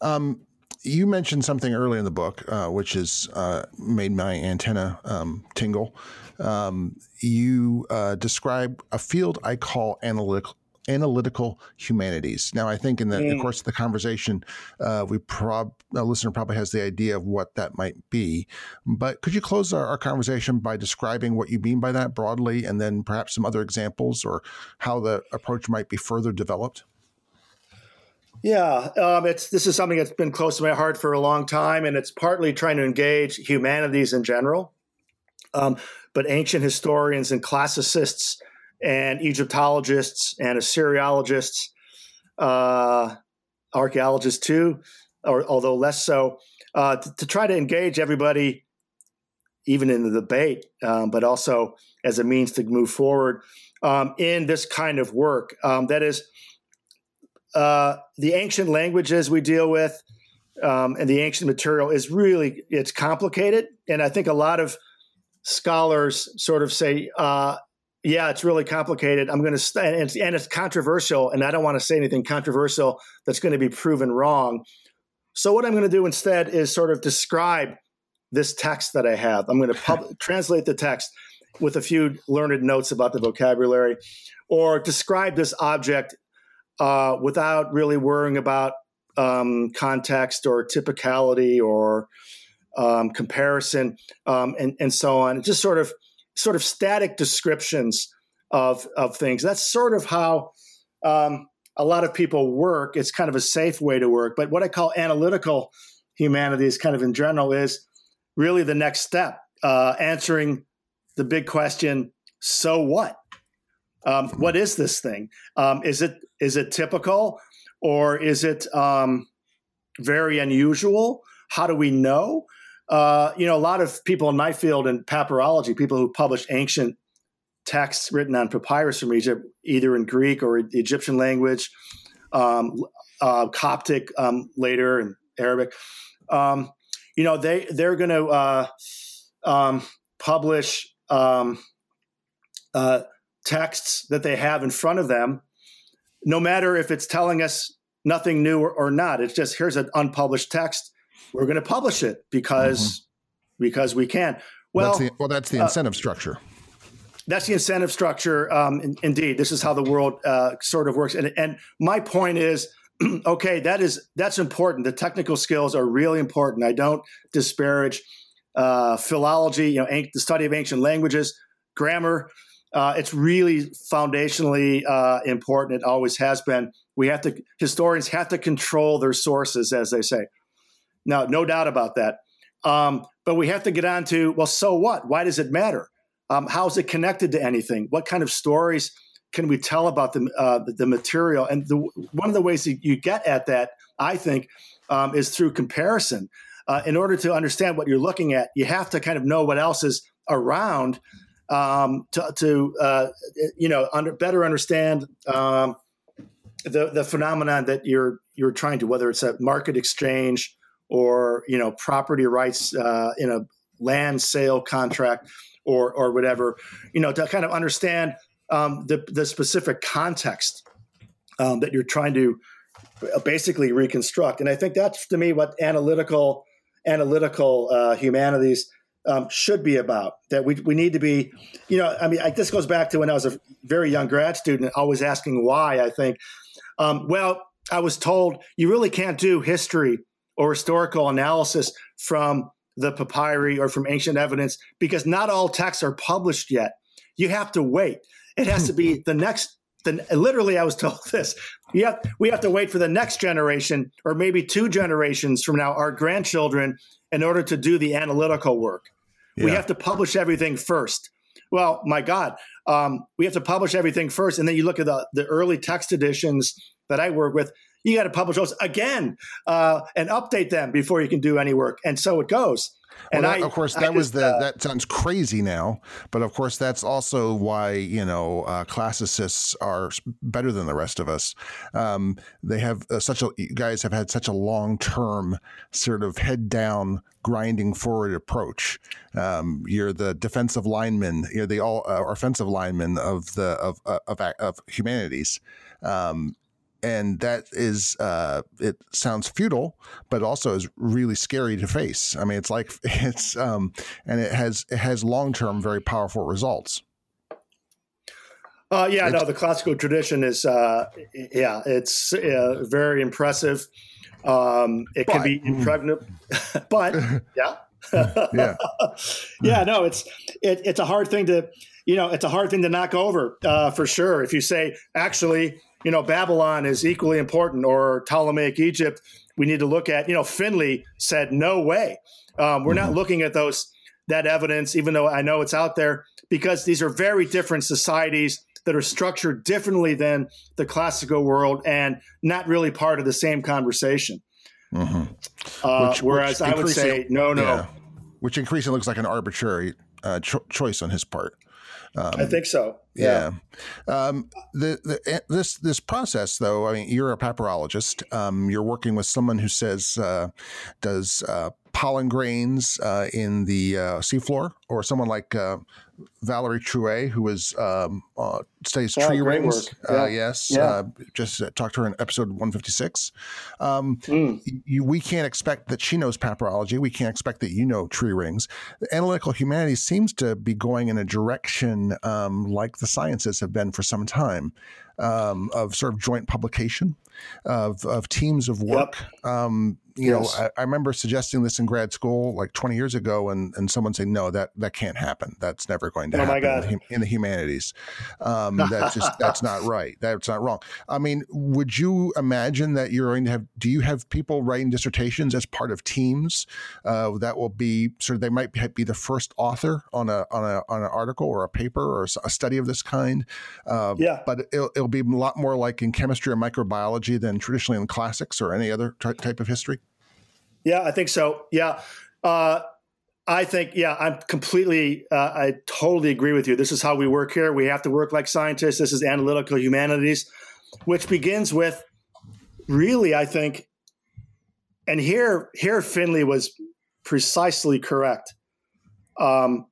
Um, you mentioned something early in the book, uh, which has uh, made my antenna um, tingle. Um, you uh, describe a field I call analytical analytical humanities. Now, I think in the, mm. the course of the conversation, uh, we prob a listener probably has the idea of what that might be. But could you close our, our, conversation by describing what you mean by that broadly, and then perhaps some other examples or how the approach might be further developed? Yeah, um, it's this is something that's been close to my heart for a long time, and it's partly trying to engage humanities in general, um, but ancient historians and classicists and Egyptologists and Assyriologists, uh, archaeologists too, or although less so, uh, to, to, try to engage everybody, even in the debate, um, but also as a means to move forward um, in this kind of work. Um, that is, uh, the ancient languages we deal with um, and the ancient material is really it's complicated, and I think a lot of scholars sort of say uh, yeah, it's really complicated. I'm going to st- and, it's, and it's controversial, and I don't want to say anything controversial that's going to be proven wrong. So what I'm going to do instead is sort of describe this text that I have. I'm going to pub- translate the text with a few learned notes about the vocabulary, or describe this object uh, without really worrying about um, context or typicality or um, comparison um, and, and so on. Just sort of sort of static descriptions of of things. That's sort of how um, a lot of people work. It's kind of a safe way to work. But what I call analytical humanities, kind of in general, is really the next step, uh, answering the big question: So what? Um, what is this thing? Um, is it is it typical, or is it um, very unusual? How do we know? Uh, you know, a lot of people in my field in papyrology, people who publish ancient texts written on papyrus from Egypt, either in Greek or Egyptian language, um, uh, Coptic um, later, and Arabic. Um, you know, they they're going to uh, um, publish um, uh, texts that they have in front of them, no matter if it's telling us nothing new or, or not. It's just here's an unpublished text. We're going to publish it because mm-hmm. because we can. Well, that's the, well, that's the uh, incentive uh, structure that's the incentive structure. Um, in, indeed, this is how the world uh, sort of works. And, and my point is, okay, that is that's important. The technical skills are really important. I don't disparage uh, philology, you know, the study of ancient languages, grammar. Uh, it's really foundationally uh, important. It always has been. We have to historians have to control their sources, as they say. Now, no doubt about that. Um, but we have to get on to well, so what? Why does it matter? Um, how is it connected to anything? What kind of stories can we tell about the uh, the, material? And the, one of the ways that you get at that, I think, um, is through comparison. Uh, in order to understand what you're looking at, you have to kind of know what else is around um, to, to uh, you know under, better understand um, the the phenomenon that you're you're trying to, whether it's a market exchange or you know property rights uh, in a land sale contract or or whatever, you know, to kind of understand um, the the specific context um, that you're trying to basically reconstruct. And I think that's to me what analytical analytical uh, humanities um, should be about. That we we need to be, you know, I mean, I, this goes back to when I was a very young grad student, always asking why. I think, um, well, I was told you really can't do history or historical analysis from the papyri or from ancient evidence because not all texts are published yet. You have to wait. It has to be the next. The, literally, I was told this. We have, we have to wait for the next generation, or maybe two generations from now, our grandchildren, in order to do the analytical work. Yeah. We have to publish everything first. Well, my God, um, we have to publish everything first, and then you look at the the early text editions that I work with you got to publish those again uh, and update them before you can do any work. And so it goes. And well, that, I, of course, that was the uh, that sounds crazy now, but of course, that's also why you know uh, classicists are better than the rest of us. Um, they have uh, such a guys have had such a long term sort of head down grinding forward approach. Um, you're the defensive lineman. You're the all uh, offensive lineman of the of uh, of, of humanities. Um, and that is uh, it sounds futile but also is really scary to face. I mean it's like it's um, and it has it has long-term very powerful results. Uh, yeah it's, no the classical tradition is uh, yeah it's uh, very impressive. Um, it but, can be impregnable but yeah. Yeah. Yeah no it's it, it's a hard thing to you know it's a hard thing to knock over uh, for sure. If you say actually you know, Babylon is equally important or Ptolemaic Egypt, we need to look at, you know, Finley said, no way. Um, we're mm-hmm. not looking at those, that evidence, even though I know it's out there, because these are very different societies that are structured differently than the classical world and not really part of the same conversation. Mm-hmm. Uh, which, whereas which I would say, no, no. Yeah. Which increasingly looks like an arbitrary uh, cho- choice on his part. Um, I think so. Yeah. yeah. Um, the, the, eh, this this process, though, I mean, you're a papyrologist. Um, you're working with someone who says uh, does uh, pollen grains uh, in the uh, seafloor, or someone like uh, Valerie Trouet, who was um, uh, studies oh, tree rings. Uh, yeah. yes, yeah. Uh, just talked to her in episode 156. Um, mm. you, we can't expect that she knows papyrology. We can't expect that you know tree rings. The analytical humanities seems to be going in a direction um, like the sciences have been for some time. Um, of sort of joint publication of, of teams of work. Yep. Um, you yes. know, I, I, remember suggesting this in grad school like 20 years ago, and, and someone saying, "No, that that can't happen. That's never going to oh happen in the, in the, humanities. Um, that's just that's not right. That's not wrong. I mean, would you imagine that you're going to have? Do you have people writing dissertations as part of teams uh, that will be sort of they might be the first author on a on a on an article or a paper or a study of this kind? Uh, yeah, but it'll, it'll be a lot more like in chemistry or microbiology than traditionally in classics or any other type of history. Yeah, I think so. Yeah. Uh, I think, yeah, I'm completely, uh, I totally agree with you. This is how we work here. We have to work like scientists. This is analytical humanities, which begins with really, I think, and here, here Finley was precisely correct. Um,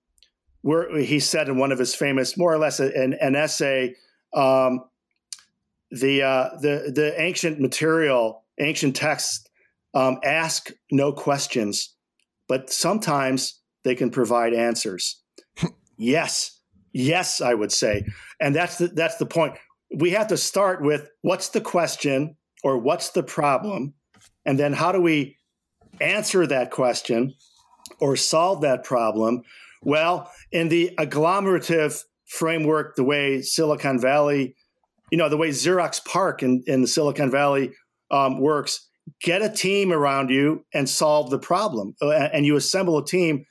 where he said in one of his famous, more or less, an, an essay, um, the uh, the the ancient material, ancient texts um, ask no questions, but sometimes they can provide answers. yes, yes, I would say, and that's the, that's the point. We have to start with what's the question or what's the problem, and then how do we answer that question or solve that problem? Well, in the agglomerative framework, the way Silicon Valley, you know, the way Xerox PARC in, in the Silicon Valley um, works, get a team around you and solve the problem. Uh, and you assemble a team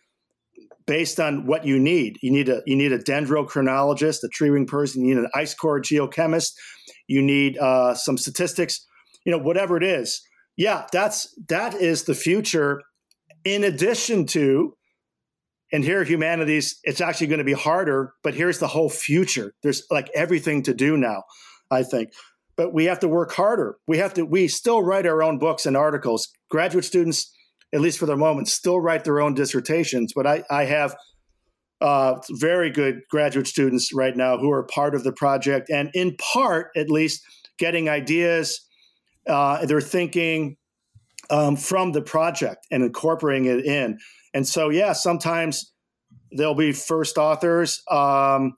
based on what you need. You need a you need a dendrochronologist, a tree ring person. You need an ice core geochemist. You need uh, some statistics. You know, whatever it is. Yeah, that's that is the future. In addition to, and here humanities, it's actually going to be harder. But here's the whole future. There's like everything to do now. I think but we have to work harder. We have to, we still write our own books and articles. Graduate students, at least for the moment, still write their own dissertations. But I, I have uh, very good graduate students right now who are part of the project and, in part, at least, getting ideas. Uh, they're thinking um, from the project and incorporating it in. And so, yeah, sometimes they'll be first authors. Um,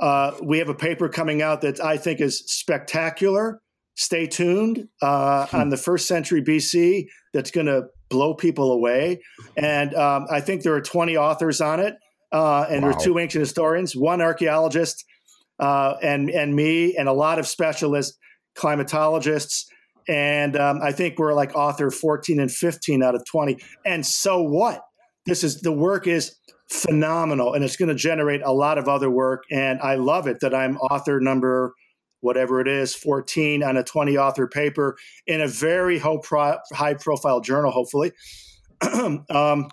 uh, we have a paper coming out that I think is spectacular. Stay tuned uh, hmm. on the first century BC that's going to blow people away. And um, I think there are 20 authors on it. Uh, and wow. there are two ancient historians, one archaeologist, uh, and, and me, and a lot of specialist climatologists. And um, I think we're like author 14 and 15 out of 20. And so what? This is the work is phenomenal and it's going to generate a lot of other work. And I love it that I'm author number whatever it is 14 on a 20 author paper in a very high profile journal, hopefully. um,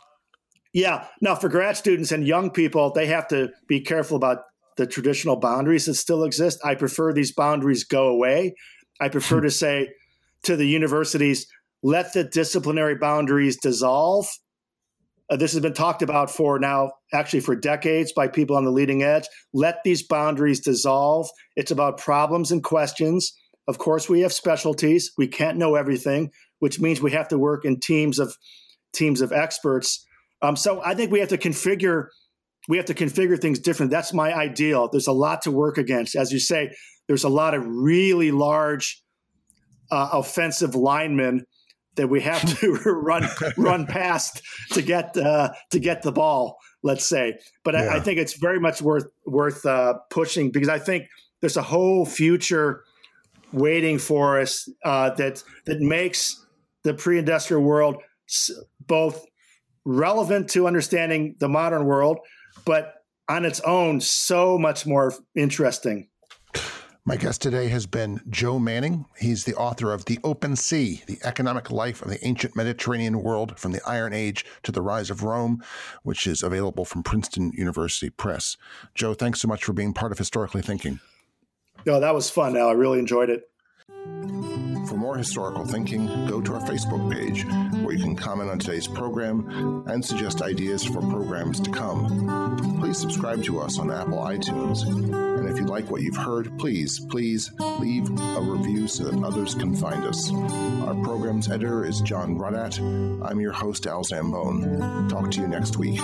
yeah. Now, for grad students and young people, they have to be careful about the traditional boundaries that still exist. I prefer these boundaries go away. I prefer to say to the universities, let the disciplinary boundaries dissolve uh, this has been talked about for now, actually for decades by people on the leading edge. Let these boundaries dissolve. It's about problems and questions. Of course, we have specialties. We can't know everything, which means we have to work in teams of teams of experts. Um, so I think we have to configure we have to configure things different. That's my ideal. There's a lot to work against, as you say. There's a lot of really large uh, offensive linemen that we have to run run past to get uh, to get the ball. Let's say, but yeah. I, I, think it's very much worth worth uh, pushing because I think there's a whole future waiting for us uh, that that makes the pre-industrial world both relevant to understanding the modern world, but on its own so much more interesting. My guest today has been Joe Manning. He's the author of The Open Sea, The Economic Life of the Ancient Mediterranean World from the Iron Age to the Rise of Rome, which is available from Princeton University Press. Joe, thanks so much for being part of Historically Thinking. No, that was fun, Al. I really enjoyed it. For more historical thinking, go to our Facebook page where you can comment on today's program and suggest ideas for programs to come. Please subscribe to us on Apple iTunes. And if you like what you've heard, please, please leave a review so that others can find us. Our program's editor is John Rudat. I'm your host, Al Zambone. Talk to you next week.